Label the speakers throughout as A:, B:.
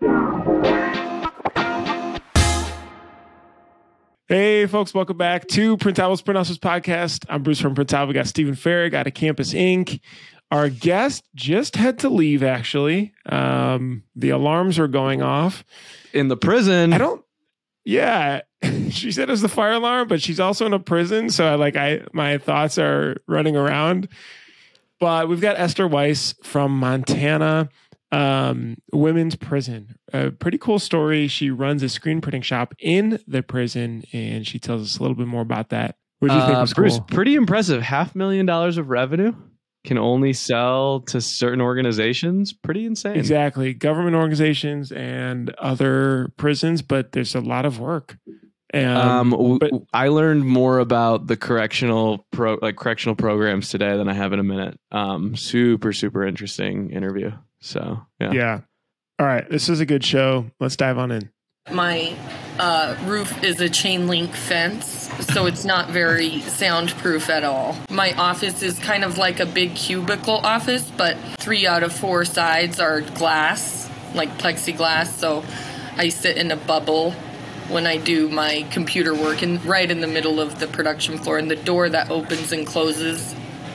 A: Hey, folks, welcome back to Printavo's Print Hustlers podcast. I'm Bruce from Printavo. We got Stephen Farrig out of Campus Ink. Our guest just had to leave, actually. Um, the alarms are going off.
B: in the prison.
A: I don't, yeah. she said it was the fire alarm, but she's also in a prison. So I like, I, my thoughts are running around. But we've got Esther Weiss from Montana um, women's prison. A pretty cool story. She runs a screen printing shop in the prison, and she tells us a little bit more about that. What do you think
B: Uh,
A: was
B: Bruce,
A: cool?
B: pretty impressive. Half million dollars of revenue can only sell to certain organizations. Pretty insane.
A: Exactly, government organizations and other prisons, but there's a lot of work. Um,
B: Um, w-
A: but-
B: I learned more about the correctional pro, like correctional programs today than I have in a minute. Um, super, super interesting interview. So yeah.
A: yeah. All right, this is a good show. Let's dive on in.
C: My uh, roof is a chain link fence, so it's not very soundproof at all. My office is kind of like a big cubicle office, but three out of four sides are glass, like plexiglass, so I sit in a bubble when I do my computer work and right in the middle of the production floor and the door that opens and closes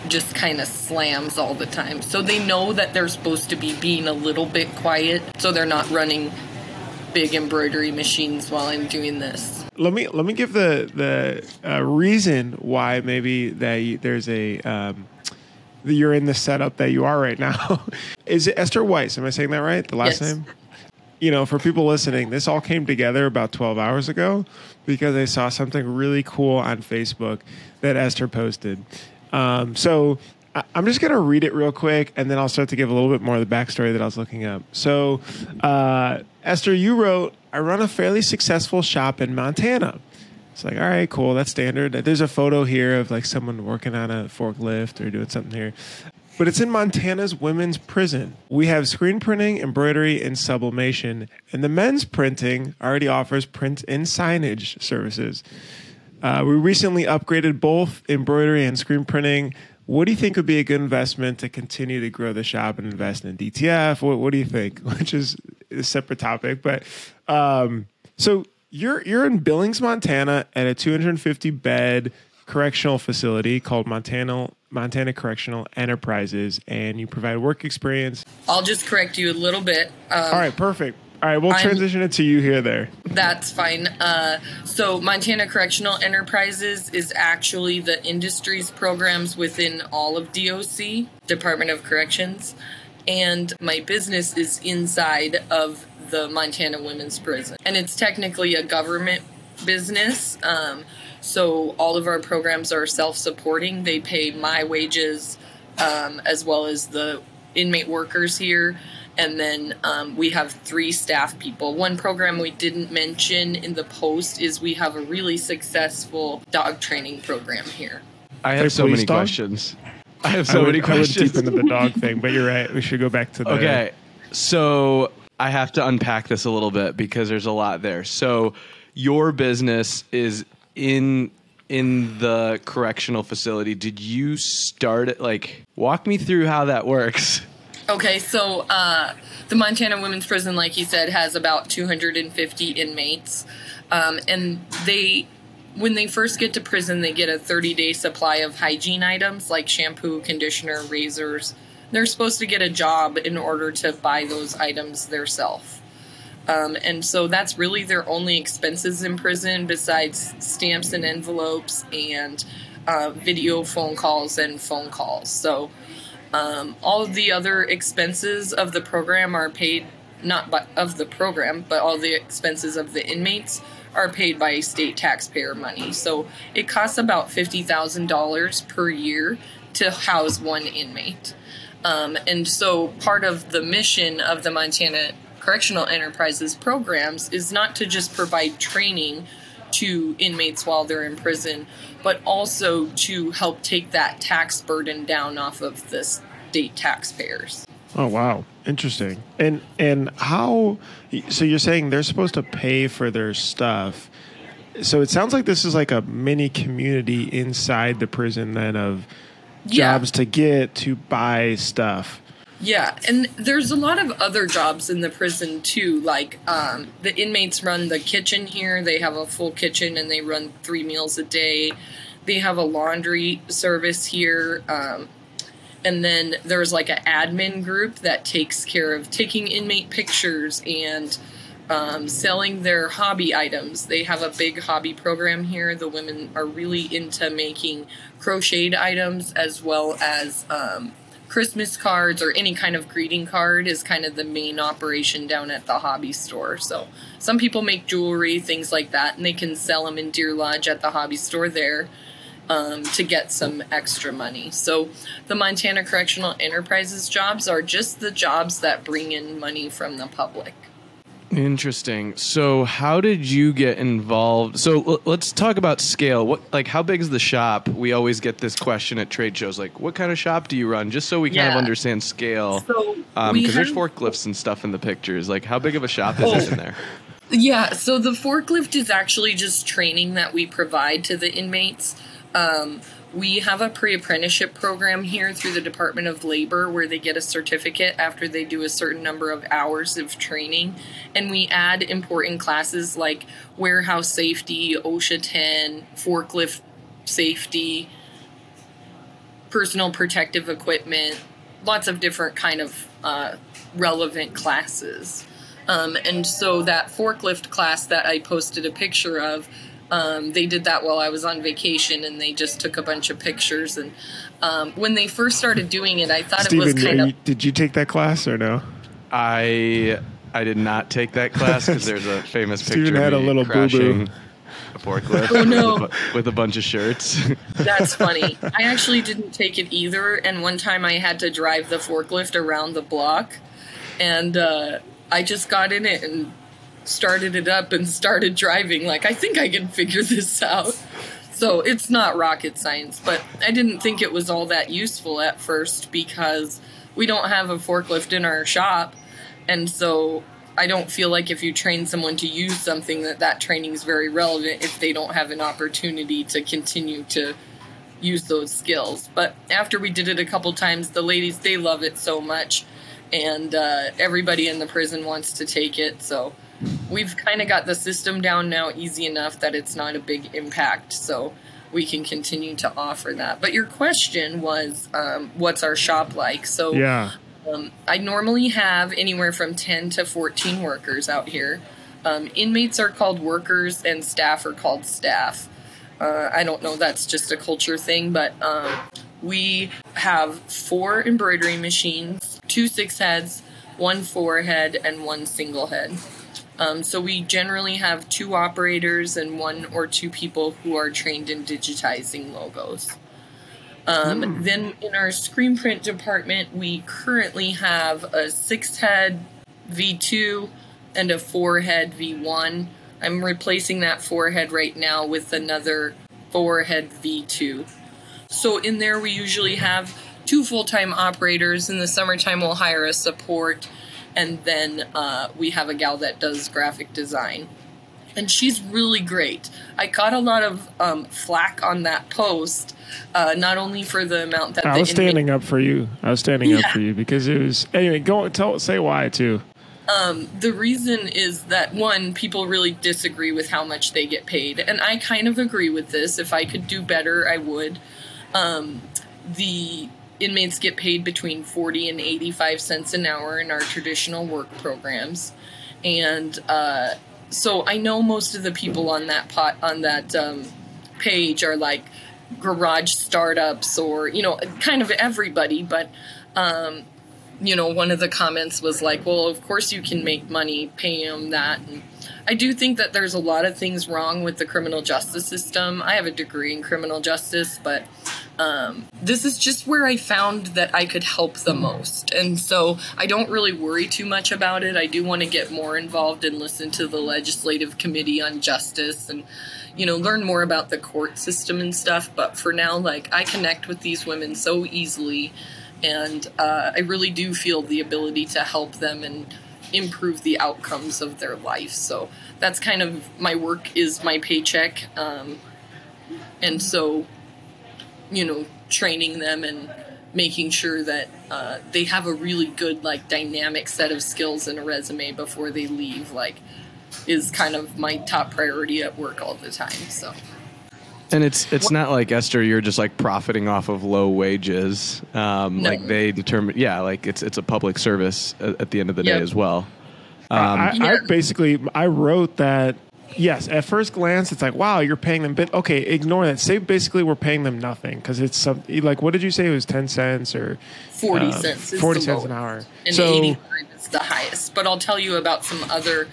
C: just kind of slams all the time. So they know that they're supposed to be being a little bit quiet so they're not running big embroidery machines while I'm doing this.
A: Let me let me give the the uh, reason why maybe that you, there's a um, that you're in the setup that you are right now. is it Esther Weiss? Am I saying that right? The last
C: Yes.
A: name. You know, for people listening, this all came together about 12 hours ago because I saw something really cool on Facebook that Esther posted. Um, so I- I'm just going to read it real quick and then I'll start to give a little bit more of the backstory that I was looking up. So, uh, Esther, you wrote, I run a fairly successful shop in Montana. It's like, all right, cool. That's standard. There's a photo here of like someone working on a forklift or doing something here. But it's in Montana's women's prison. We have screen printing, embroidery, and sublimation. And the men's printing already offers print and signage services. Uh, we recently upgraded both embroidery and screen printing. What do you think would be a good investment to continue to grow the shop and invest in DTF? What, what do you think? Which is a separate topic, but um, so you're you're in Billings, Montana, at a 250 bed correctional facility called Montana Montana Correctional Enterprises, and you provide work experience.
C: I'll just correct you a little bit. Um,
A: All right, perfect. All right, we'll
C: I'm-
A: transition it to you here. There.
C: That's fine. Uh, so, Montana Correctional Enterprises is actually the industries programs within all of DOC, Department of Corrections. And my business is inside of the Montana Women's Prison. And it's technically a government business. Um, so, all of our programs are self supporting. They pay my wages um, as well as the inmate workers here. And then um, we have three staff people. One program we didn't mention in the post is we have a really successful dog training program here.
B: I have so many
A: dog?
B: questions. I have
A: I
B: so
A: would,
B: many
A: I would
B: questions.
A: deep into the dog thing, but you're right. We should go back to the.
B: Okay. So I have to unpack this a little bit because there's a lot there. So your business is in in the correctional facility. Did you start it like walk me through how that works?
C: Okay, so uh, the Montana Women's Prison, like you said, has about 250 inmates. Um, and they, when they first get to prison, they get a 30 day supply of hygiene items like shampoo, conditioner, razors. They're supposed to get a job in order to buy those items themselves. Um, and so that's really their only expenses in prison besides stamps and envelopes and uh, video phone calls and phone calls. So um, all the other expenses of the program are paid not by, of the program, but all the expenses of the inmates are paid by state taxpayer money. So it costs about fifty thousand dollars per year to house one inmate. Um, and so part of the mission of the Montana Correctional Enterprises programs is not to just provide training to inmates while they're in prison, but also to help take that tax burden down off of the state taxpayers.
A: Oh wow, interesting. And and how? So you're saying they're supposed to pay for their stuff. So it sounds like this is like a mini community inside the prison then of
C: Yeah.
A: jobs to get to buy stuff.
C: Yeah, and there's a lot of other jobs in the prison too. Like um, the inmates run the kitchen here. They have a full kitchen and they run three meals a day. They have a laundry service here. Um, and then there's like an admin group that takes care of taking inmate pictures and um, selling their hobby items. They have a big hobby program here. The women are really into making crocheted items as well as um, Christmas cards or any kind of greeting card is kind of the main operation down at the hobby store. So some people make jewelry, things like that, and they can sell them in Deer Lodge at the hobby store there um, to get some extra money. So the Montana Correctional Enterprises jobs are just the jobs that bring in money from the public.
B: Interesting. So, how did you get involved? So, l- let's talk about scale. What, like, how big is the shop? We always get this question at trade shows, like, what kind of shop do you run? Just so we kind of understand scale.
C: So
B: Because there's forklifts and stuff in the pictures. Like, how big of a shop is it in there?
C: Yeah, so the forklift is actually just training that we provide to the inmates. Um, we have a pre apprenticeship program here through the Department of Labor where they get a certificate after they do a certain number of hours of training. And we add important classes like warehouse safety, OSHA 10, forklift safety, personal protective equipment, lots of different kind of uh, relevant classes. Um, and so that forklift class that I posted a picture of, um, they did that while I was on vacation, and they just took a bunch of pictures. And um, when they first started doing it, I thought it was kind
A: are
C: of
A: you- did you take that class or no?
B: I I did not take that class because there's a famous picture
A: Steven had
B: of
A: a
B: me
A: little boo-boo.
B: crashing a forklift
C: Oh, no.
B: with, a, with a bunch of shirts.
C: That's funny. I actually didn't take it either, and one time I had to drive the forklift around the block, and uh, I just got in it and started it up and started driving. Like, I think I can figure this out. So it's not rocket science, but I didn't think it was all that useful at first because we don't have a forklift in our shop, and so I don't feel like if you train someone to use something that that training is very relevant if they don't have an opportunity to continue to use those skills. But after we did it a couple times, the ladies they love it so much, and uh, everybody in the prison wants to take it. So we've kind of got the system down now, easy enough that it's not a big impact. So we can continue to offer that. But your question was, um, what's our shop like? So
A: Yeah.
C: um, I normally have anywhere from 10 to 14 workers out here. Um, inmates are called workers and staff are called staff. Uh, I don't know, that's just a culture thing, but um, we have four embroidery machines, two six heads, one four head, and one single head. Um, so we generally have two operators and one or two people who are trained in digitizing logos. Um, Then in our screen print department, we currently have a six head V2 and a four head V1. I'm replacing that four head right now with another four head V2. So in there, we usually have two full time operators. In the summertime, we'll hire a support, and then uh, we have a gal that does graphic design and she's really great. I got a lot of um, flack on that post, uh, not only for the amount that
A: I was
C: inmate-
A: standing up for you. I was standing up for you because it was anyway. Go tell say why too.
C: the reason is that one, people really disagree with how much they get paid, and I kind of agree with this. If I could do better, I would. Um, the inmates get paid between 40 and 85 cents an hour in our traditional work programs, and uh, so I know most of the people on that pot on that um, page are like garage startups or you know kind of everybody, but you know, one of the comments was like, well, of course you can make money, pay them that. And I do think that there's a lot of things wrong with the criminal justice system. I have a degree in criminal justice, but um, this is just where I found that I could help the most. And so I don't really worry too much about it. I do want to get more involved and listen to the legislative committee on justice and, you know, learn more about the court system and stuff. But for now, like, I connect with these women so easily and uh, I really do feel the ability to help them and improve the outcomes of their life. So that's kind of my work is my paycheck, um, and so you know training them and making sure that uh, they have a really good like dynamic set of skills in a resume before they leave like is kind of my top priority at work all the time so
B: And it's it's not like Esther, you're just like profiting off of low wages. Um,
C: No.
B: Like they determine, yeah, like it's it's a public service at, at the end of the day as well. Um,
A: I, I
C: Yeah.
A: basically I wrote that. Yes, at first glance, it's like, wow, you're paying them. But okay, ignore that. Say basically we're paying them nothing because it's some like what did you say it was ten cents or
C: 40
A: uh,
C: cents
A: forty cents an hour.
C: and
A: so
C: 85 is the highest but i'll tell you about some other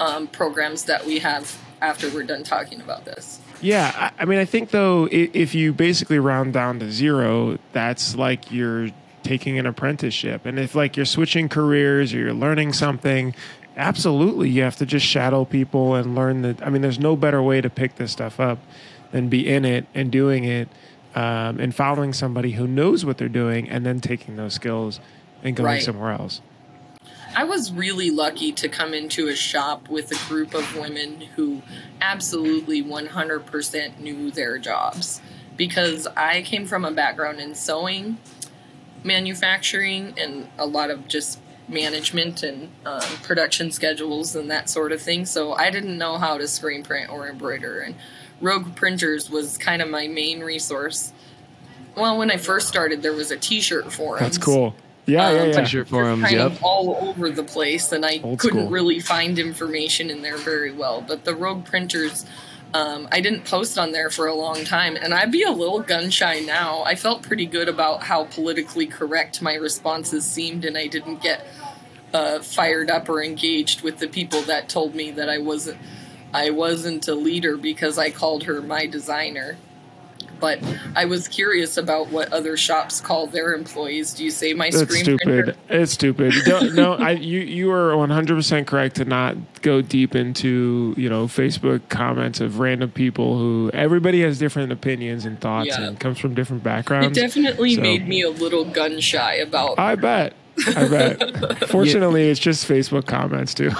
C: um, programs that we have after we're done talking about this
A: Yeah, I, mean, I think though, if you basically round down to zero, that's like you're taking an apprenticeship, and if like you're switching careers or you're learning something, absolutely, you have to just shadow people and learn that. I mean, there's no better way to pick this stuff up than be in it and doing it, um, and following somebody who knows what they're doing, and then taking those skills and going
C: Right.
A: somewhere else.
C: I was really lucky to come into a shop with a group of women who absolutely 100% knew their jobs because I came from a background in sewing, manufacturing, and a lot of just management and um, production schedules and that sort of thing. So I didn't know how to screen print or embroider, and Rogue Printers was kind of my main resource. Well, when I first started, there was a T-shirt forum.
A: That's cool. Yeah, yeah,
C: Um,
A: yeah.
B: T-shirt forums,
C: kind
B: yep.
C: of all over the place, and I
A: Old
C: couldn't
A: school.
C: really find information in there very well. But the Rogue printers, um, I didn't post on there for a long time, and I'd be a little gun shy now. I felt pretty good about how politically correct my responses seemed, and I didn't get uh, fired up or engaged with the people that told me that I wasn't. I wasn't a leader because I called her my designer. But I was curious about what other shops call their employees. Do you say my
A: That's
C: screen
A: stupid.
C: printer?
A: It's stupid. Don't, no, I you you are one hundred percent correct to not go deep into you know Facebook comments of random people who everybody has different opinions and thoughts
C: Yeah.
A: and comes from different backgrounds.
C: It definitely
A: So-
C: made me a little gun shy about.
A: I bet. I bet. Fortunately, it's just Facebook comments too.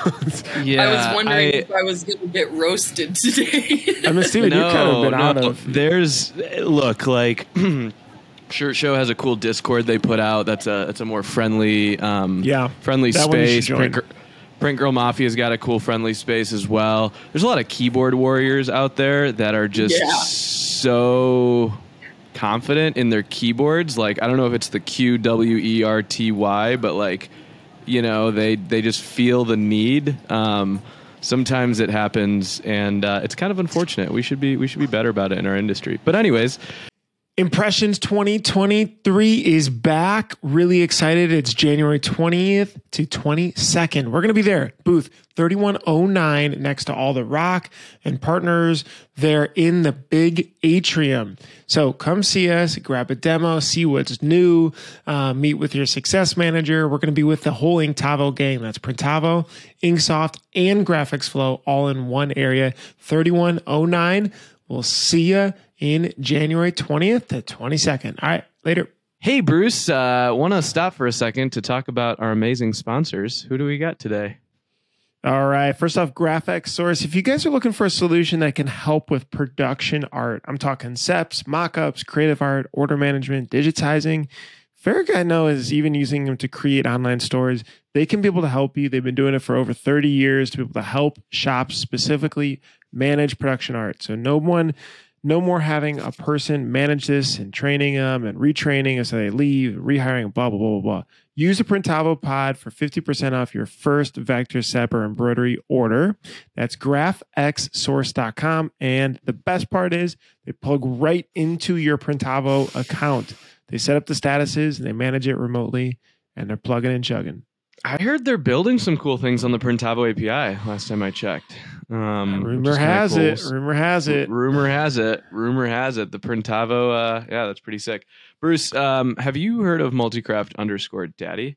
B: yeah,
C: I was wondering
B: I-
C: if I was going to get roasted today.
A: I mean, Steven, you kind of been out of.
B: There's look like Shirt Show has a cool Discord they put out. That's a it's a more friendly, um,
A: Yeah,
B: friendly
A: that one you should
B: space. Print, Print Girl Mafia's got a cool friendly space as well. There's a lot of keyboard warriors out there that are just
C: Yeah.
B: so confident in their keyboards. Like I don't know if it's the Q W E R T Y, but like you know they they just feel the need. Um, sometimes it happens, and uh, it's kind of unfortunate. We should be we should be better about it in our industry. But anyways,
A: Impressions 2023 is back. Really excited. It's January 20th to 22nd. We're going to be there, booth 3109, next to all the rock and partners. They're in the big atrium. So come see us, grab a demo, see what's new, uh, meet with your success manager. We're going to be with the whole Inktavo gang. That's Printavo, Inksoft, and Graphics Flow all in one area. 3109. We'll see you in January 20th to 22nd. All right, later.
B: hey Bruce, uh, want to stop for a second to talk about our amazing sponsors. Who do we got today?
A: All right. First off, GraphXSource. If you guys are looking for a solution that can help with production art, I'm talking SEPs, mockups, creative art, order management, digitizing. Farragut I know is even using them to create online stores. They can be able to help you. They've been doing it for over 30 years to be able to help shops specifically manage production art. So no one, no more having a person manage this and training them and retraining as they leave, rehiring, blah, blah, blah, blah, blah. Use the Printavo pod for 50% off your first vector sep or embroidery order. That's graphxsource.com. And the best part is they plug right into your Printavo account. They set up the statuses and they manage it remotely and they're plugging and chugging.
B: I heard they're building some cool things on the Printavo API. Last time I checked, um,
A: Rumor has
B: cool.
A: it. Rumor has it.
B: Rumor has it. Rumor has it. The Printavo. Uh, yeah, that's pretty sick. Bruce, um, have you heard of Multicraft underscore Daddy?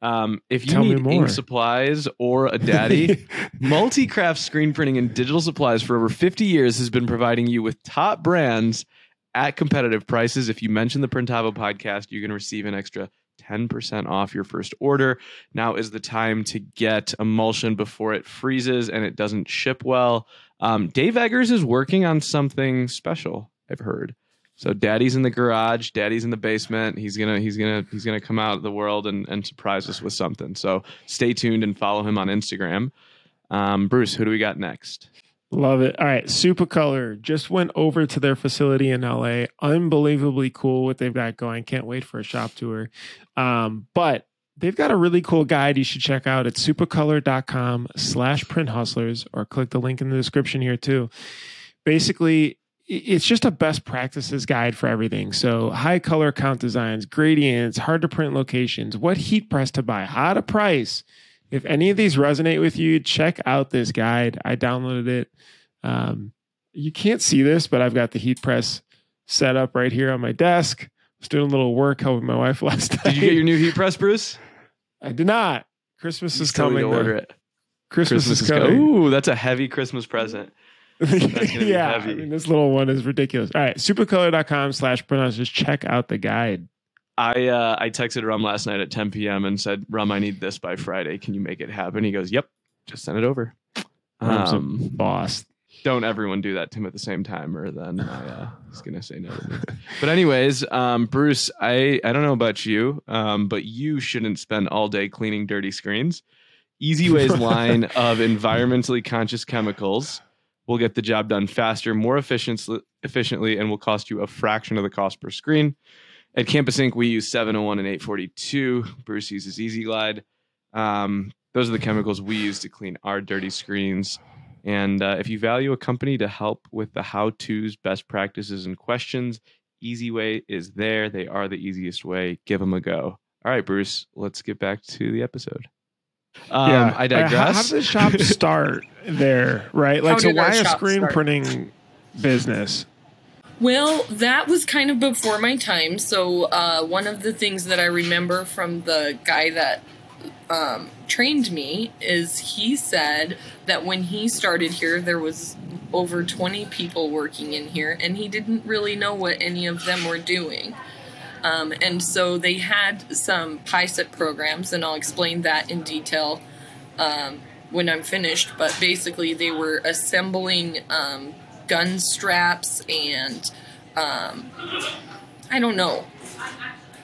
B: Um, if you
A: Tell
B: need ink supplies or a daddy, Multicraft screen printing and digital supplies for over 50 years has been providing you with top brands at competitive prices. If you mention the Printavo podcast, you can receive an extra 10% off your first order. Now is the time to get emulsion before it freezes and it doesn't ship well. Um, Dave Eggers is working on something special, I've heard. So daddy's in the garage, daddy's in the basement. He's gonna he's gonna he's gonna come out of the world and, and surprise us with something. So stay tuned and follow him on Instagram. Um, Bruce, who do we got next?
A: Love it. All right. Supercolor just went over to their facility in LA. Unbelievably cool what they've got going. Can't wait for a shop tour. Um, but they've got a really cool guide you should check out at supercolor.com slash print hustlers or click the link in the description here too. Basically, it's just a best practices guide for everything. So high color count designs, gradients, hard to print locations, what heat press to buy, how to price. If any of these resonate with you, check out this guide. I downloaded it. Um, you can't see this, but I've got the heat press set up right here on my desk. I was doing a little work helping my wife last night.
B: Did you get your new heat press, Bruce?
A: I did not. Christmas
B: You
A: is coming.
B: to order it.
A: Christmas,
B: Christmas
A: is coming.
B: Ooh, that's a heavy Christmas present.
A: yeah. I mean, this little one is ridiculous. All right, supercolor.com slash pronounce. Just check out the guide.
B: I uh, I texted Rum last night at 10 p.m. and said, "Rum, I need this by Friday. Can you make it happen?" He goes, "Yep, just send it over."
A: Rum's a
B: Um,
A: boss.
B: don't everyone do that to him at the same time, or then I uh, was gonna say no. But anyways, um, Bruce, I I don't know about you, um, but you shouldn't spend all day cleaning dirty screens. EasyWay's line of environmentally conscious chemicals will get the job done faster, more efficiently, efficiently, and will cost you a fraction of the cost per screen. At Campus Ink, we use 701 and 842. Bruce uses Easy Glide. Um, those are the chemicals we use to clean our dirty screens. And uh, if you value a company to help with the how to's, best practices, and questions, Easy Way is there. They are the easiest way. Give them a go. All right, Bruce, let's get back to the episode. Um,
A: yeah,
B: I
A: Uh, How,
B: digress.
A: how did the shop start there? Right, like so. Why a screen
C: start?
A: printing business?
C: Well, that was kind of before my time. So, uh, one of the things that I remember from the guy that um, trained me is he said that when he started here, there was over 20 people working in here, and he didn't really know what any of them were doing. Um, and so they had some PIECP programs, and I'll explain that in detail um, when I'm finished. But basically, they were assembling um, gun straps and um, I don't know.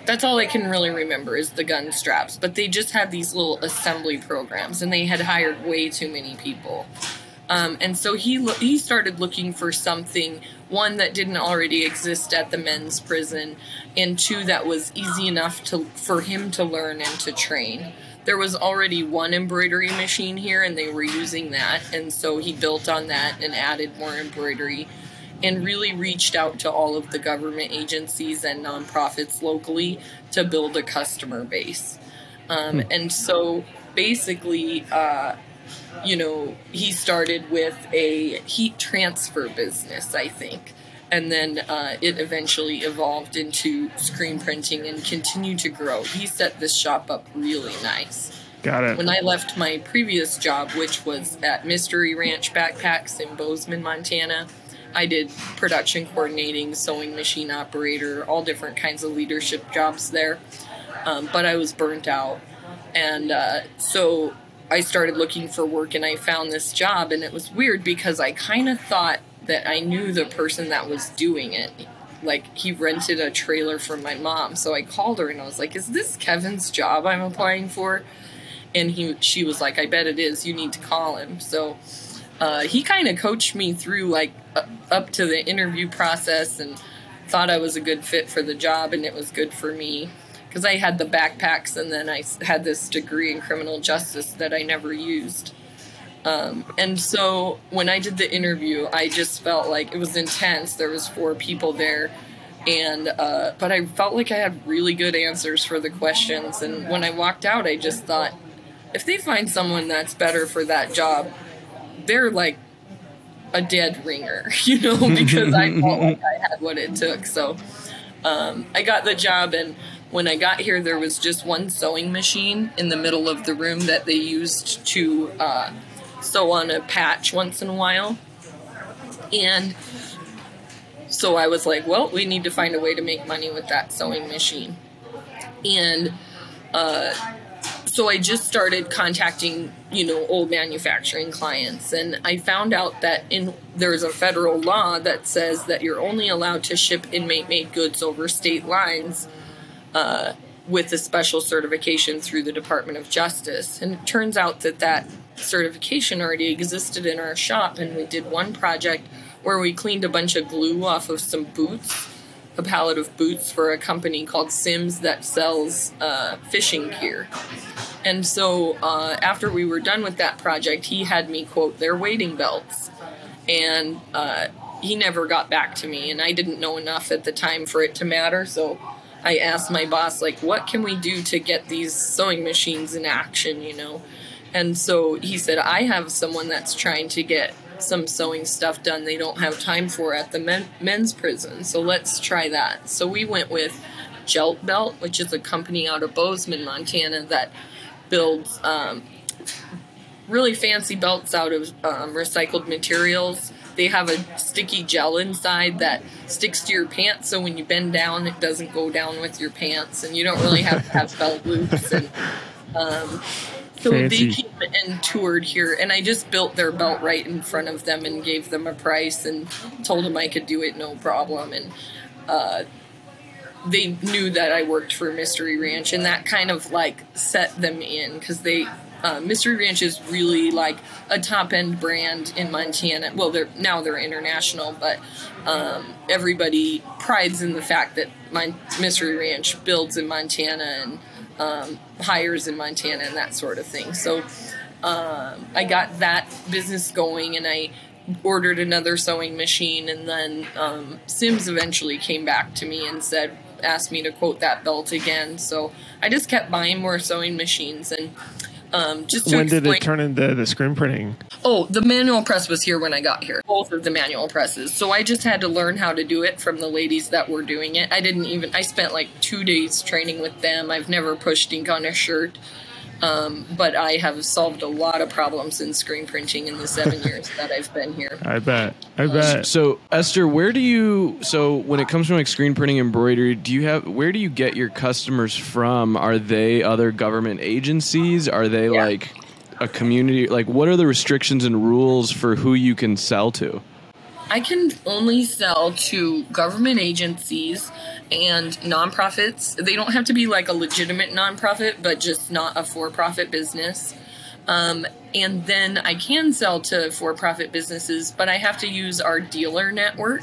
C: That's all I can really remember is the gun straps. But they just had these little assembly programs, and they had hired way too many people. Um, and so he lo- he started looking for something one that didn't already exist at the men's prison, and two that was easy enough to for him to learn and to train. There was already one embroidery machine here, and they were using that, and so he built on that and added more embroidery, and really reached out to all of the government agencies and nonprofits locally to build a customer base. Um, and so basically. Uh, you know, he started with a heat transfer business, I think. And then uh, it eventually evolved into screen printing and continued to grow. He set this shop up really nice.
A: Got it.
C: When I left my previous job, which was at Mystery Ranch Backpacks in Bozeman, Montana, I did production coordinating, sewing machine operator, all different kinds of leadership jobs there. Um, but I was burnt out. And uh, so I started looking for work and I found this job. And it was weird because I kind of thought that I knew the person that was doing it. Like he rented a trailer from my mom. So I called her and I was like, Is this Kevin's job I'm applying for? and he she was like i bet it is you need to call him so uh, he kind of coached me through like up to the interview process and thought i was a good fit for the job and it was good for me because i had the backpacks and then I had this degree in criminal justice that i never used um, and so when i did the interview i just felt like it was intense. There was four people there. And uh, but i felt like i had really good answers for the questions. And when i walked out i just thought if they find someone that's better for that job, they're like a dead ringer, you know, because I felt like I had what it took. So um, I got the job, and when I got here, there was just one sewing machine in the middle of the room that they used to uh, sew on a patch once in a while. And so I was like, well, we need to find a way to make money with that sewing machine. And uh, so I just started contacting, you know, old manufacturing clients, and I found out that in there's a federal law that says that you're only allowed to ship inmate-made goods over state lines uh, with a special certification through the Department of Justice. And it turns out that that certification already existed in our shop, and we did one project where we cleaned a bunch of glue off of some boots, a pallet of boots for a company called Simms that sells uh, fishing gear. And so uh, after we were done with that project, he had me quote their wading belts. And uh, he never got back to me, and I didn't know enough at the time for it to matter. So I asked my boss, like, what can we do to get these sewing machines in action, you know? And so he said, I have someone that's trying to get some sewing stuff done they don't have time for at the men, men's prison. So let's try that. So we went with Gelt Belt, which is a company out of Bozeman, Montana, that builds um, really fancy belts out of um, recycled materials. They have a sticky gel inside that sticks to your pants, so when you bend down, it doesn't go down with your pants, and you don't really have to have belt loops. And um, so
A: Fancy.
C: they came and toured here, and I just built their belt right in front of them and gave them a price and told them I could do it no problem. And uh, they knew that I worked for Mystery Ranch, and that kind of like set them in because they uh, Mystery Ranch is really like a top end brand in Montana. Well, they're now they're international, but um, everybody prides in the fact that my Mystery Ranch builds in Montana and um, hires in Montana and that sort of thing. So um, I got that business going, and I ordered another sewing machine, and then um, Simms eventually came back to me and said, asked me to quote that belt again. So I just kept buying more sewing machines and. Um, just to
A: when did
C: explain,
A: it turn into the screen printing?
C: Oh, the manual press was here when I got here. Both of the manual presses. So I just had to learn how to do it from the ladies that were doing it. I didn't even, I spent like two days training with them. I've never pushed ink on a shirt. Um, but I have solved a lot of problems in screen printing in the seven years that I've been here.
A: I bet. I bet.
B: So Esther, where do you so when it comes to like screen printing embroidery, do you have where do you get your customers from? Are they other government agencies? Are they
C: Yeah.
B: like a community like what are the restrictions and rules for who you can sell to?
C: I can only sell to government agencies and nonprofits. They don't have to be like a legitimate nonprofit, but just not a for profit business. Um, and then I can sell to for profit businesses, but I have to use our dealer network.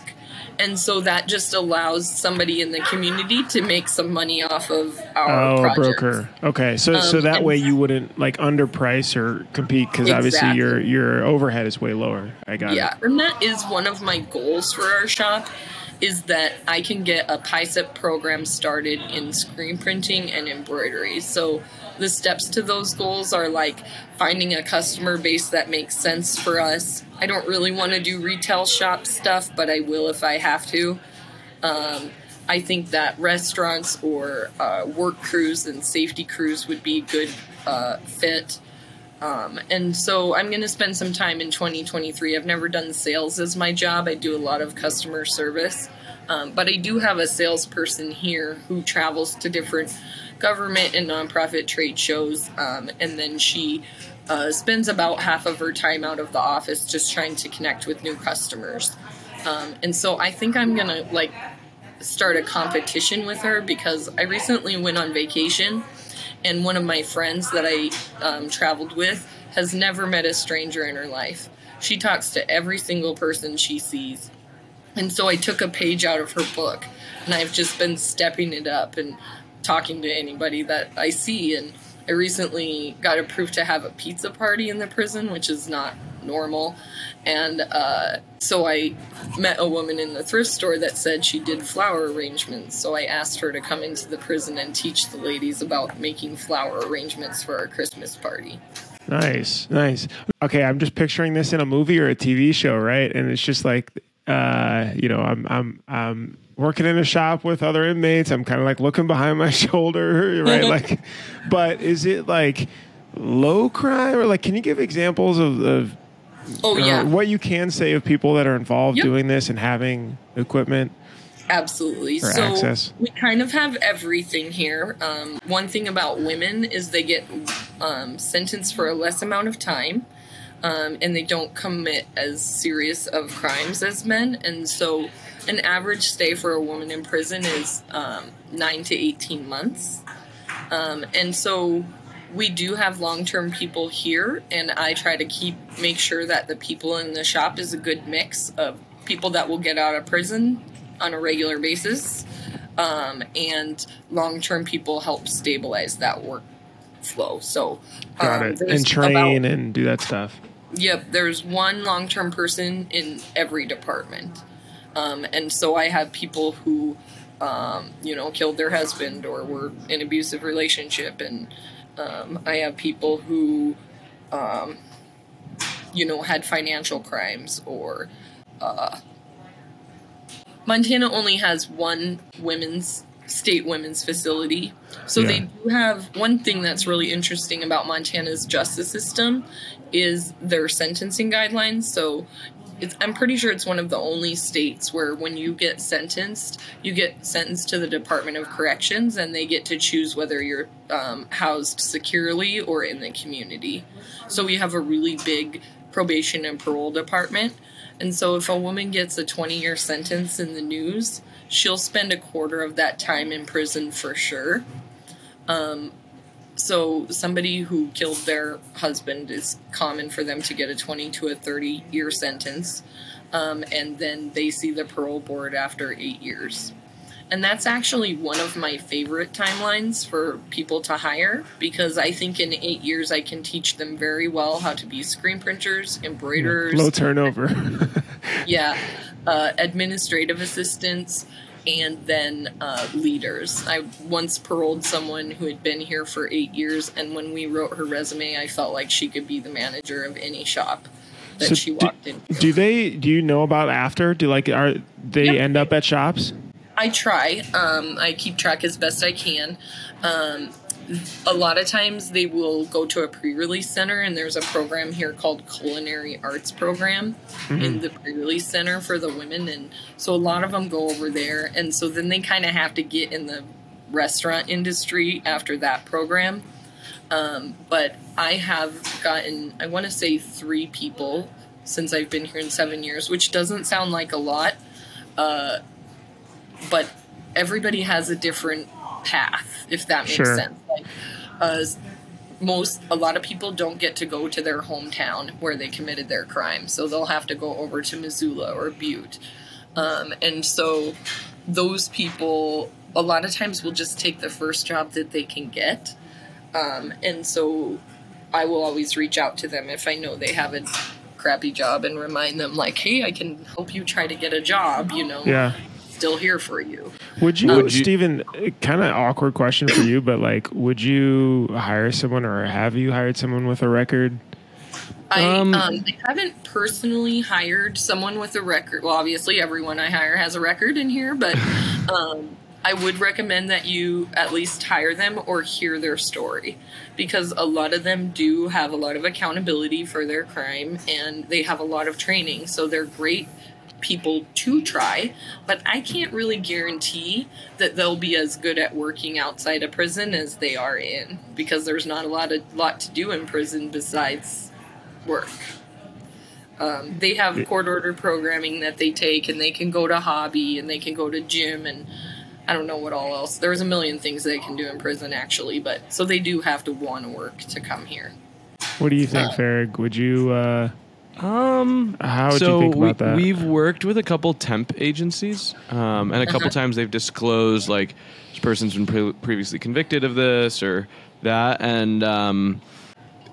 C: And so that just allows somebody in the community to make some money off of our
A: Oh, a broker. Okay, so so
C: Um,
A: that way you wouldn't like underprice or compete because obviously your your overhead is way lower. I got
C: Yeah,
A: it.
C: and that is one of my goals for our shop is that I can get a PIECP program started in screen printing and embroidery. So the steps to those goals are like finding a customer base that makes sense for us. I don't really want to do retail shop stuff, but I will if I have to. Um, I think that restaurants or uh, work crews and safety crews would be a good uh, fit. Um, and so I'm going to spend some time in 2023. I've never done sales as my job. I do a lot of customer service. Um, but I do have a salesperson here who travels to different government and nonprofit trade shows. Um, and then she uh, spends about half of her time out of the office just trying to connect with new customers. Um, and so I think I'm going to like start a competition with her because I recently went on vacation and one of my friends that I um, traveled with has never met a stranger in her life. She talks to every single person she sees. And so I took a page out of her book and I've just been stepping it up and talking to anybody that I see. And I recently got approved to have a pizza party in the prison, which is not normal. And uh, so I met a woman in the thrift store that said she did flower arrangements. So I asked her to come into the prison and teach the ladies about making flower arrangements for our Christmas party.
A: Nice, nice. Okay, I'm just picturing this in a movie or a TV show, right? And it's just like, uh, you know, I'm I'm I'm working in a shop with other inmates. I'm kind of like looking behind my shoulder, right? like, but is it like low crime or like? Can you give examples of, of
C: Oh, yeah.
A: what you can say of people that are involved
C: Yep.
A: doing this and having equipment?
C: Absolutely. So
A: access.
C: we kind of have everything here. Um, one thing about women is they get um, sentenced for a less amount of time, um, and they don't commit as serious of crimes as men. And so, an average stay for a woman in prison is um, nine to eighteen months. Um, and so, we do have long-term people here, and I try to keep make sure that the people in the shop is a good mix of people that will get out of prison on a regular basis, um, and long-term people help stabilize that workflow. So,
A: Got
C: um,
A: it. And train
C: about-
A: and do that stuff.
C: Yep, there's one long term person in every department. Um, and so I have people who, um, you know, killed their husband or were in abusive relationship. And um, I have people who, um, you know, had financial crimes or. Uh, Montana only has one women's state women's facility. So they do have one thing that's really interesting about Montana's justice system is their sentencing guidelines. So it's, I'm pretty sure it's one of the only states where when you get sentenced, you get sentenced to the Department of Corrections and they get to choose whether you're um, housed securely or in the community. So we have a really big probation and parole department. And so if a woman gets a 20 year sentence in the news, she'll spend a quarter of that time in prison for sure. Um, so somebody who killed their husband is common for them to get a 20 to a 30 year sentence. Um, and then they see the parole board after eight years. And that's actually one of my favorite timelines for people to hire because I think in eight years I can teach them very well how to be screen printers, embroiderers,
A: Low turnover.
C: yeah, uh, administrative assistants, and then uh, leaders. I once paroled someone who had been here for eight years, and when we wrote her resume, I felt like she could be the manager of any shop that
A: So
C: she
A: do-
C: walked in.
A: do they? Do you know about after? Do like are they
C: Yep.
A: end up at shops?
C: I try. Um, I keep track as best I can. Um, a lot of times they will go to a pre-release center, and there's a program here called Culinary Arts Program in the pre-release center for the women, and so a lot of them go over there, and so then they kind of have to get in the restaurant industry after that program. Um, but I have gotten, I want to say, three people since I've been here in seven years, which doesn't sound like a lot. Uh, but everybody has a different path, if that makes
A: Sure.
C: sense. Like, uh, most, a lot of people don't get to go to their hometown where they committed their crime, so they'll have to go over to Missoula or Butte. Um, and so those people, a lot of times, will just take the first job that they can get. Um, and so I will always reach out to them if I know they have a crappy job and remind them, like, hey, I can help you try to get a job, you know?
A: Yeah.
C: still here for you.
A: Would you,
B: Would you-
A: Stephen? Kind of awkward question for you, but like, would you hire someone or have you hired someone with a record?
C: I,
B: Um,
C: um, I haven't personally hired someone with a record. Well, obviously, everyone I hire has a record in here, but um, I would recommend that you at least hire them or hear their story because a lot of them do have a lot of accountability for their crime and they have a lot of training. So they're great people to try, but I can't really guarantee that they'll be as good at working outside of prison as they are in because there's not a lot of lot to do in prison besides work. Um, they have court order programming that they take, and they can go to hobby, and they can go to gym, and I don't know what all else. There's a million things they can do in prison, actually, but so they do have to want to work to come here.
A: What do you think,
C: Uh,
A: Farrig? Would you? Uh,
B: Um,
A: how would
B: so
A: you think about
B: we,
A: that?
B: we've worked with a couple temp agencies, um, and a couple
C: Uh-huh.
B: times they've disclosed like this person's been pre- previously convicted of this or that, and um,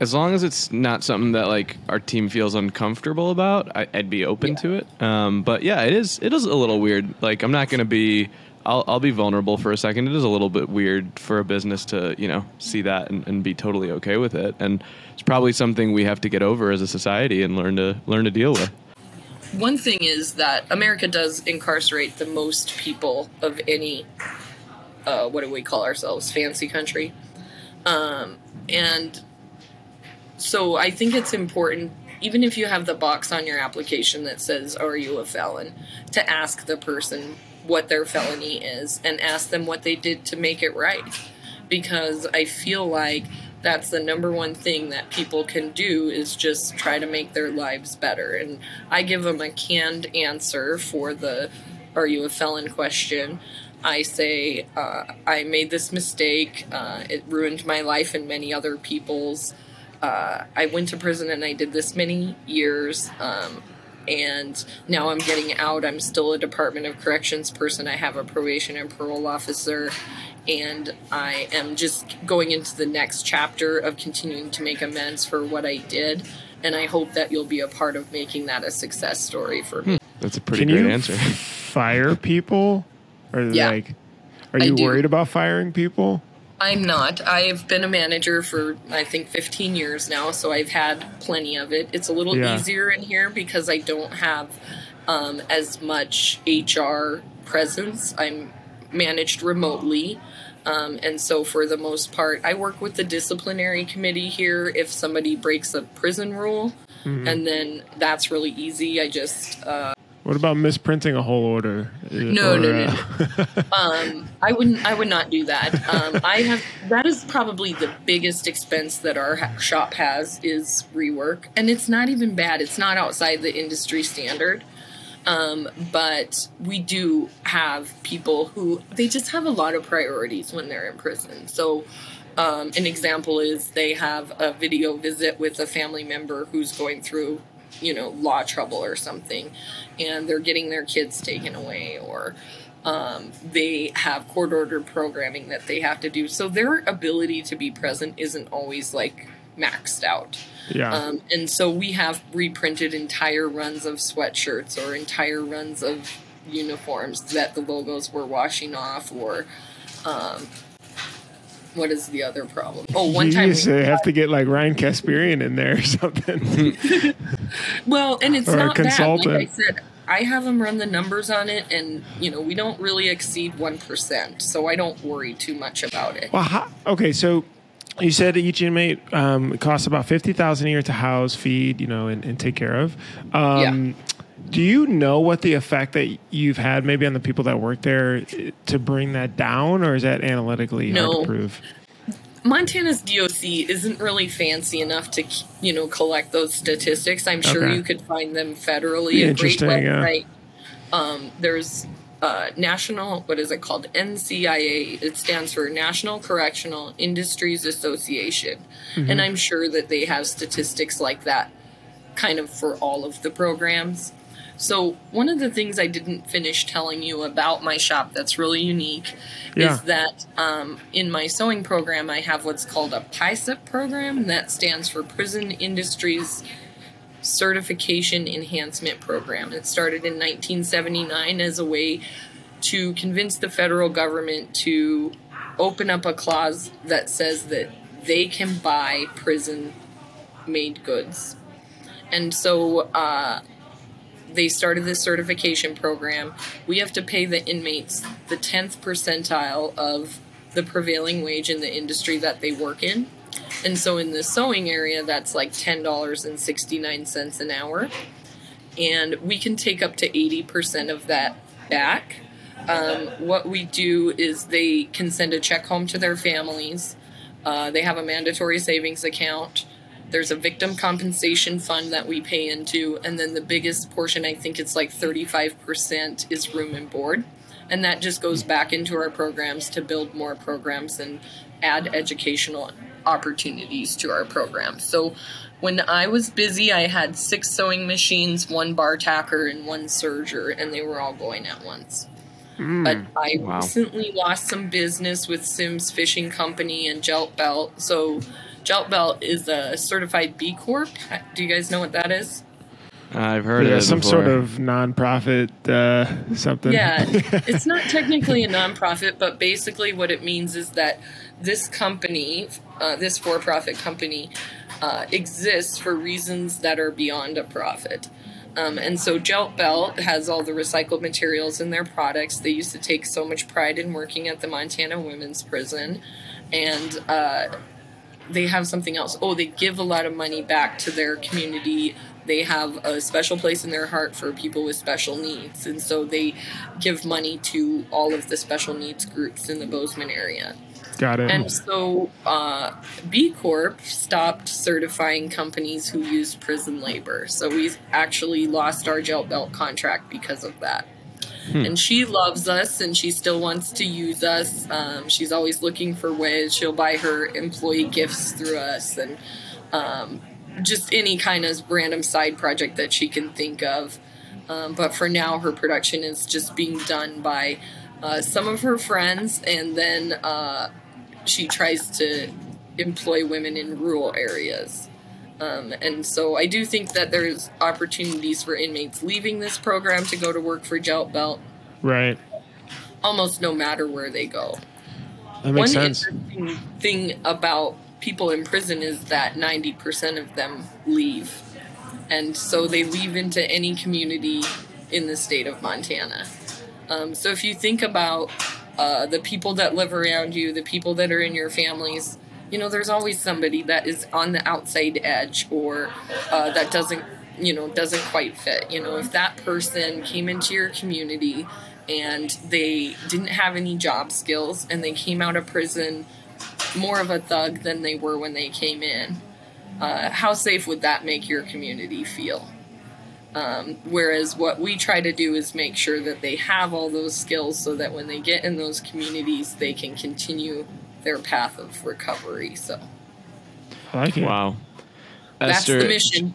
B: as long as it's not something that like our team feels uncomfortable about, I, I'd be open to it. Um, but yeah, it is it is a little weird. Like I'm not gonna be. I'll, I'll be vulnerable for a second. It is a little bit weird for a business to, you know, see that and, and be totally okay with it. And it's probably something we have to get over as a society and learn to learn to deal with.
C: One thing is that America does incarcerate the most people of any, uh, what do we call ourselves, fancy country. Um, and so I think it's important, even if you have the box on your application that says, Are you a felon? to ask the person what their felony is and ask them what they did to make it right. Because I feel like that's the number one thing that people can do is just try to make their lives better. And I give them a canned answer for the are you a felon question. I say, uh, I made this mistake. Uh, it ruined my life and many other people's. Uh, I went to prison and I did this many years. Um, and now I'm getting out. I'm still a Department of Corrections person. I have a probation and parole officer. And I am just going into the next chapter of continuing to make amends for what I did. And I hope that you'll be a part of making that a success story for me. Hmm.
B: That's a pretty
A: Can
B: great
A: you
B: answer.
A: fire people? Or
C: Yeah.
A: like, are
C: I
A: you
C: do.
A: worried about firing people?
C: I'm not. I've been a manager for I think 15 years now, so I've had plenty of it. It's a little
A: Yeah.
C: easier in here because I don't have um, as much HR presence. I'm managed remotely. Um, and so, for the most part, I work with the disciplinary committee here if somebody breaks a prison rule. And then that's really easy. I just uh,
A: What about misprinting a whole order?
C: No,
A: Or,
C: no, no,
A: uh,
C: um, I wouldn't. I would not do that. Um, I have. That is probably the biggest expense that our shop has is rework, and it's not even bad. It's not outside the industry standard. Um, but we do have people who they just have a lot of priorities when they're in prison. So, um, an example is they have a video visit with a family member who's going through, you know, law trouble or something, and they're getting their kids taken away, or um, they have court ordered programming that they have to do. So their ability to be present isn't always like maxed out.
A: yeah.
C: Um, and so we have reprinted entire runs of sweatshirts or entire runs of uniforms that the logos were washing off or um, what is the other problem? Oh, one
A: you
C: time
A: used
C: we,
A: have to get like Ryan Kasparian in there or something.
C: well, and it's
A: or a
C: not bad. Like I
A: consultant.
C: said, I have them run the numbers on it, and you know we don't really exceed one percent, so I don't worry too much about it.
A: well, how, okay, so you said each inmate um, costs about fifty thousand a year to house, feed, you know, and, and take care of. Um, Do you know what the effect that you've had maybe on the people that work there to bring that down, or is that analytically hard
C: No.
A: to prove?
C: Montana's DOC isn't really fancy enough to, you know, collect those statistics. I'm sure
A: Okay.
C: you could find them federally. A great
A: interesting, yeah.
C: Um, there's uh, national, what is it called? NCIA. It stands for National Correctional Industries Association,
A: Mm-hmm.
C: and I'm sure that they have statistics like that, kind of for all of the programs. So one of the things I didn't finish telling you about my shop that's really unique
A: Yeah.
C: is that um, in my sewing program I have what's called a PIECP program, that stands for Prison Industries Certification Enhancement Program. It started in 1979 as a way to convince the federal government to open up a clause that says that they can buy prison made goods. And so uh, they started this certification program. We have to pay the inmates the 10th percentile of the prevailing wage in the industry that they work in. And so in the sewing area, that's like $10.69 an hour. And we can take up to 80% of that back. Um, what we do is they can send a check home to their families. Uh, they have a mandatory savings account. There's a victim compensation fund that we pay into, and then the biggest portion, I think it's like 35%, is room and board. And that just goes back into our programs to build more programs and add educational opportunities to our programs. So when I was busy, I had six sewing machines, one bar tacker, and one serger, and they were all going at once. Hmm. But I
B: Wow.
C: recently lost some business with Simms Fishing Company and Jelt Belt. So, Jelt Belt is a certified B Corp. Do you guys know what that is?
B: I've heard
A: Yeah,
B: of it
A: some
B: before.
A: sort of nonprofit uh, something.
C: Yeah, it's not technically a nonprofit, but basically what it means is that this company, uh, this for profit company, uh, exists for reasons that are beyond a profit. Um, and so Jelt Belt has all the recycled materials in their products. They used to take so much pride in working at the Montana Women's Prison. And uh, they have something else. Oh, they give a lot of money back to their community they have a special place in their heart for people with special needs, and so they give money to all of the special needs groups in the Bozeman area.
A: Got it.
C: And so uh, B Corp stopped certifying companies who use prison labor. So we actually lost our Jelt Belt contract because of that. And she loves us and she still wants to use us. Um, she's always looking for ways. She'll buy her employee gifts through us and um, just any kind of random side project that she can think of. Um, but for now, her production is just being done by uh, some of her friends, and then uh, she tries to employ women in rural areas. Um, and so I do think that there's opportunities for inmates leaving this program to go to work for Jelt Belt
A: right.
C: almost no matter where they go.
A: That makes
C: One
A: sense.
C: interesting thing about people in prison is that 90% of them leave. And so they leave into any community in the state of Montana. Um, so if you think about uh, the people that live around you, the people that are in your families, you know, there's always somebody that is on the outside edge or uh, that doesn't, you know, doesn't quite fit. You know, if that person came into your community and they didn't have any job skills and they came out of prison more of a thug than they were when they came in, uh, how safe would that make your community feel? Um, whereas what we try to do is make sure that they have all those skills so that when they get in those communities, they can continue their path of recovery. So
A: like.
B: Wow.
C: that's
B: Esther,
C: the mission.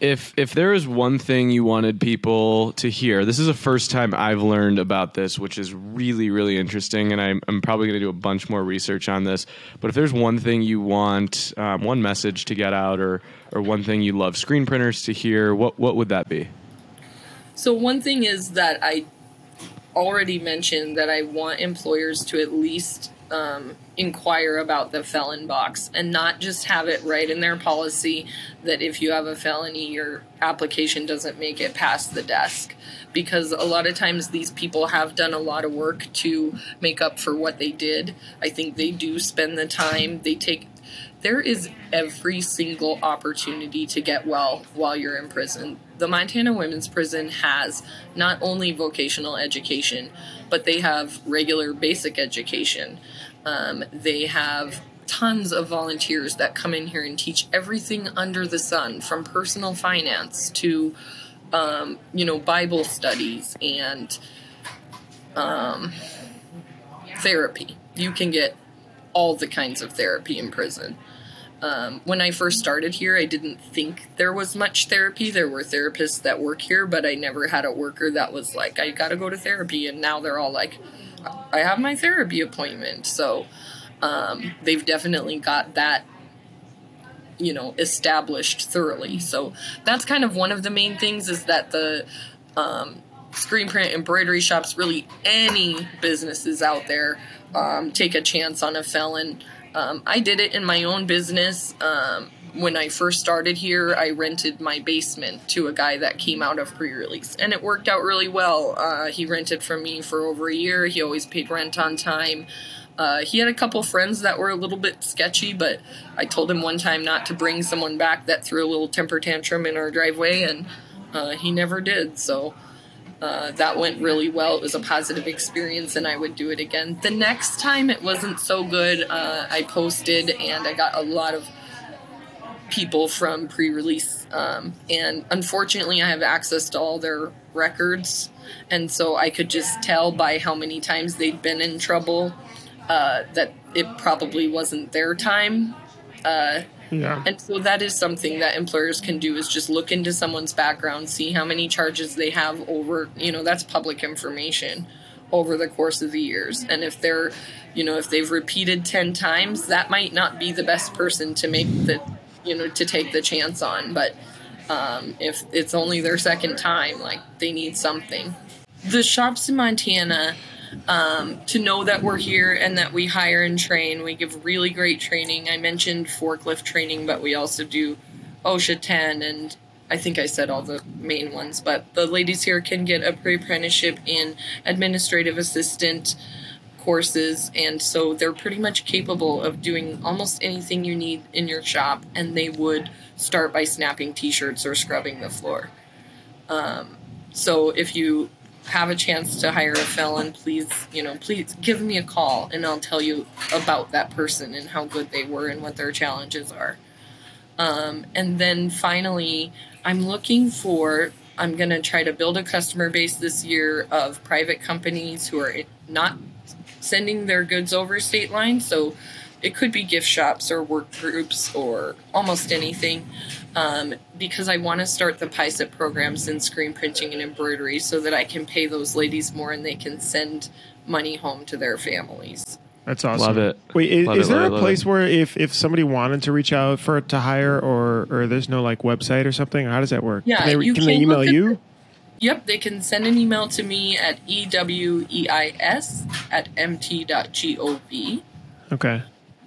B: if if there is one thing you wanted people to hear, this is the first time I've learned about this, which is really really interesting, and I'm, I'm probably going to do a bunch more research on this. But if there's one thing you want, um, one message to get out, or or one thing you love screen printers to hear, what what would that be?
C: So one thing is that I already mentioned that I want employers to at least um, inquire about the felon box and not just have it right in their policy that if you have a felony, your application doesn't make it past the desk. Because a lot of times these people have done a lot of work to make up for what they did. I think they do spend the time, they take there is every single opportunity to get well while you're in prison. The Montana Women's Prison has not only vocational education, but they have regular basic education. Um, they have tons of volunteers that come in here and teach everything under the sun, from personal finance to, um, you know, Bible studies and um, therapy. You can get all the kinds of therapy in prison. Um, when I first started here, I didn't think there was much therapy. There were therapists that work here, but I never had a worker that was like, I gotta go to therapy. And now they're all like, I have my therapy appointment. So um, they've definitely got that, you know, established thoroughly. So that's kind of one of the main things is that the um, screen print embroidery shops, really any businesses out there, um, take a chance on a felon. Um, I did it in my own business. Um, when I first started here, I rented my basement to a guy that came out of pre release, and it worked out really well. Uh, he rented from me for over a year, he always paid rent on time. Uh, he had a couple friends that were a little bit sketchy, but I told him one time not to bring someone back that threw a little temper tantrum in our driveway, and uh, he never did. So uh, that went really well. It was a positive experience, and I would do it again. The next time it wasn't so good. Uh, I posted, and I got a lot of people from pre-release, um, and unfortunately, I have access to all their records, and so I could just tell by how many times they'd been in trouble uh, that it probably wasn't their time.
A: Yeah.
C: and so that is something that employers can do is just look into someone's background, see how many charges they have over, you know, that's public information over the course of the years. And if they're, you know, if they've repeated 10 times, that might not be the best person to make the, you know, to take the chance on. But um, if it's only their second time, like they need something. The shops in Montana, um, to know that we're here and that we hire and train. We give really great training. I mentioned forklift training, but we also do OSHA 10 and I think I said all the main ones, but the ladies here can get a pre apprenticeship in administrative assistant courses, and so they're pretty much capable of doing almost anything you need in your shop, and they would start by snapping t-shirts or scrubbing the floor. Um, so if you have a chance to hire a felon, please, you know, please give me a call and I'll tell you about that person and how good they were and what their challenges are. Um, and then finally, I'm looking for, I'm going to try to build a customer base this year of private companies who are not sending their goods over state lines. So it could be gift shops or work groups or almost anything. Um, because I want to start the PIECP programs in screen printing and embroidery so that I can pay those ladies more and they can send money home to their families.
A: That's awesome.
B: Love it.
A: Wait, is, is
B: it,
A: there
B: love
A: a place where if, if somebody wanted to reach out for to hire or or there's no like website or something? How does that work?
C: Yeah,
A: can they,
C: you
A: can they email you?
C: the- Yep, they can send an email to me at E eweis at mt.gov
A: Okay.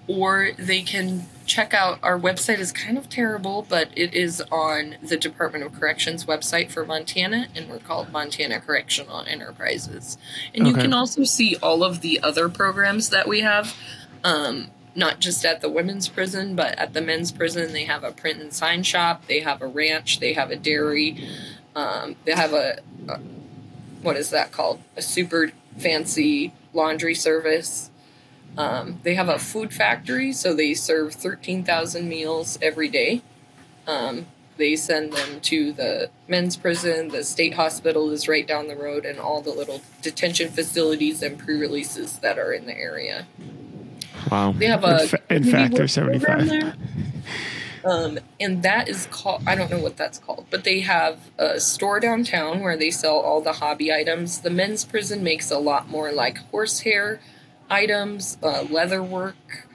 C: or they can check out our website is kind of terrible, but it is on the Department of Corrections website for Montana, and we're called Montana Correctional Enterprises. And you can also see all of the other programs that we have, um, not just at the women's prison, but at the men's prison. They have a print and sign shop, they have a ranch, they have a dairy, um, they have a, a what is that called? A super fancy laundry service. Um, they have a food factory, so they serve 13,000 meals every day. Um, they send them to the men's prison, the state hospital is right down the road, and all the little detention facilities and pre releases that are in the area.
B: Wow.
C: They have a
A: In fa- in fact,
C: work
A: they're 75.
C: Um, and that is called I don't know what that's called, but they have a store downtown where they sell all the hobby items. The men's prison makes a lot more like horsehair items, uh, leather work.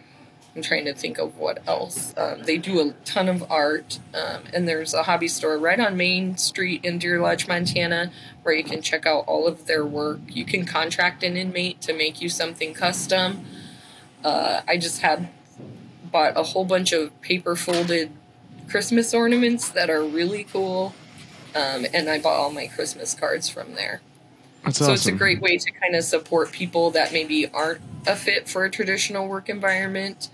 C: I'm trying to think of what else. Um, they do a ton of art, um, and there's a hobby store right on Main Street in Deer Lodge, Montana, where you can check out all of their work. You can contract an inmate to make you something custom. Uh, I just had bought a whole bunch of paper folded Christmas ornaments that are really cool, um, and I bought all my Christmas cards from there.
B: That's
C: So it's a great way to kind of support people that maybe aren't a fit for a traditional work environment.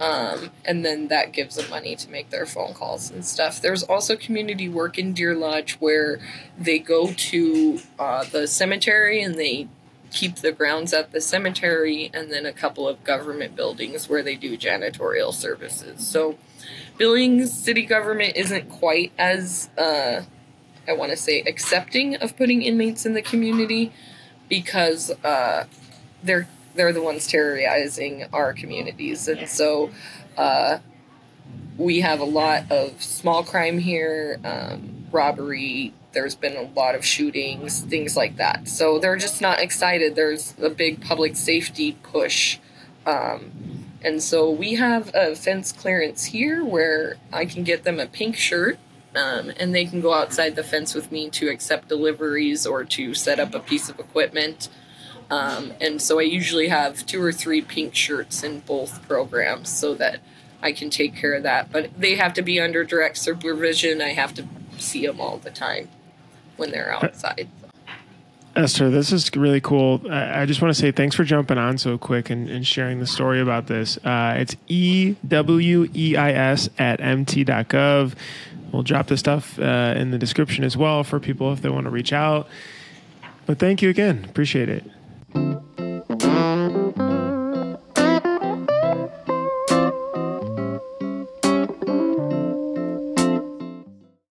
C: Um, and then that gives them money to make their phone calls and stuff. There's also community work in Deer Lodge where they go to uh, the cemetery and they keep the grounds at the cemetery, and then a couple of government buildings where they do janitorial services. So Billings city government isn't quite as uh, I want to say accepting of putting inmates in the community because uh, they're they're the ones terrorizing our communities, and so uh, we have a lot of small crime here, um, robbery. There's been a lot of shootings, things like that. So they're just not excited. There's a big public safety push. Um, and so we have a fence clearance here where I can get them a pink shirt um, and they can go outside the fence with me to accept deliveries or to set up a piece of equipment. Um, and so I usually have two or three pink shirts in both programs so that I can take care of that. But they have to be under direct supervision. I have to see them all the time when they're outside.
A: Esther, this is really cool. I I just want to say thanks for jumping on so quick and, and sharing the story about this. Uh, it's E W E I S at mt.gov. We'll drop the stuff uh, in the description as well for people if they want to reach out. But thank you again. Appreciate it.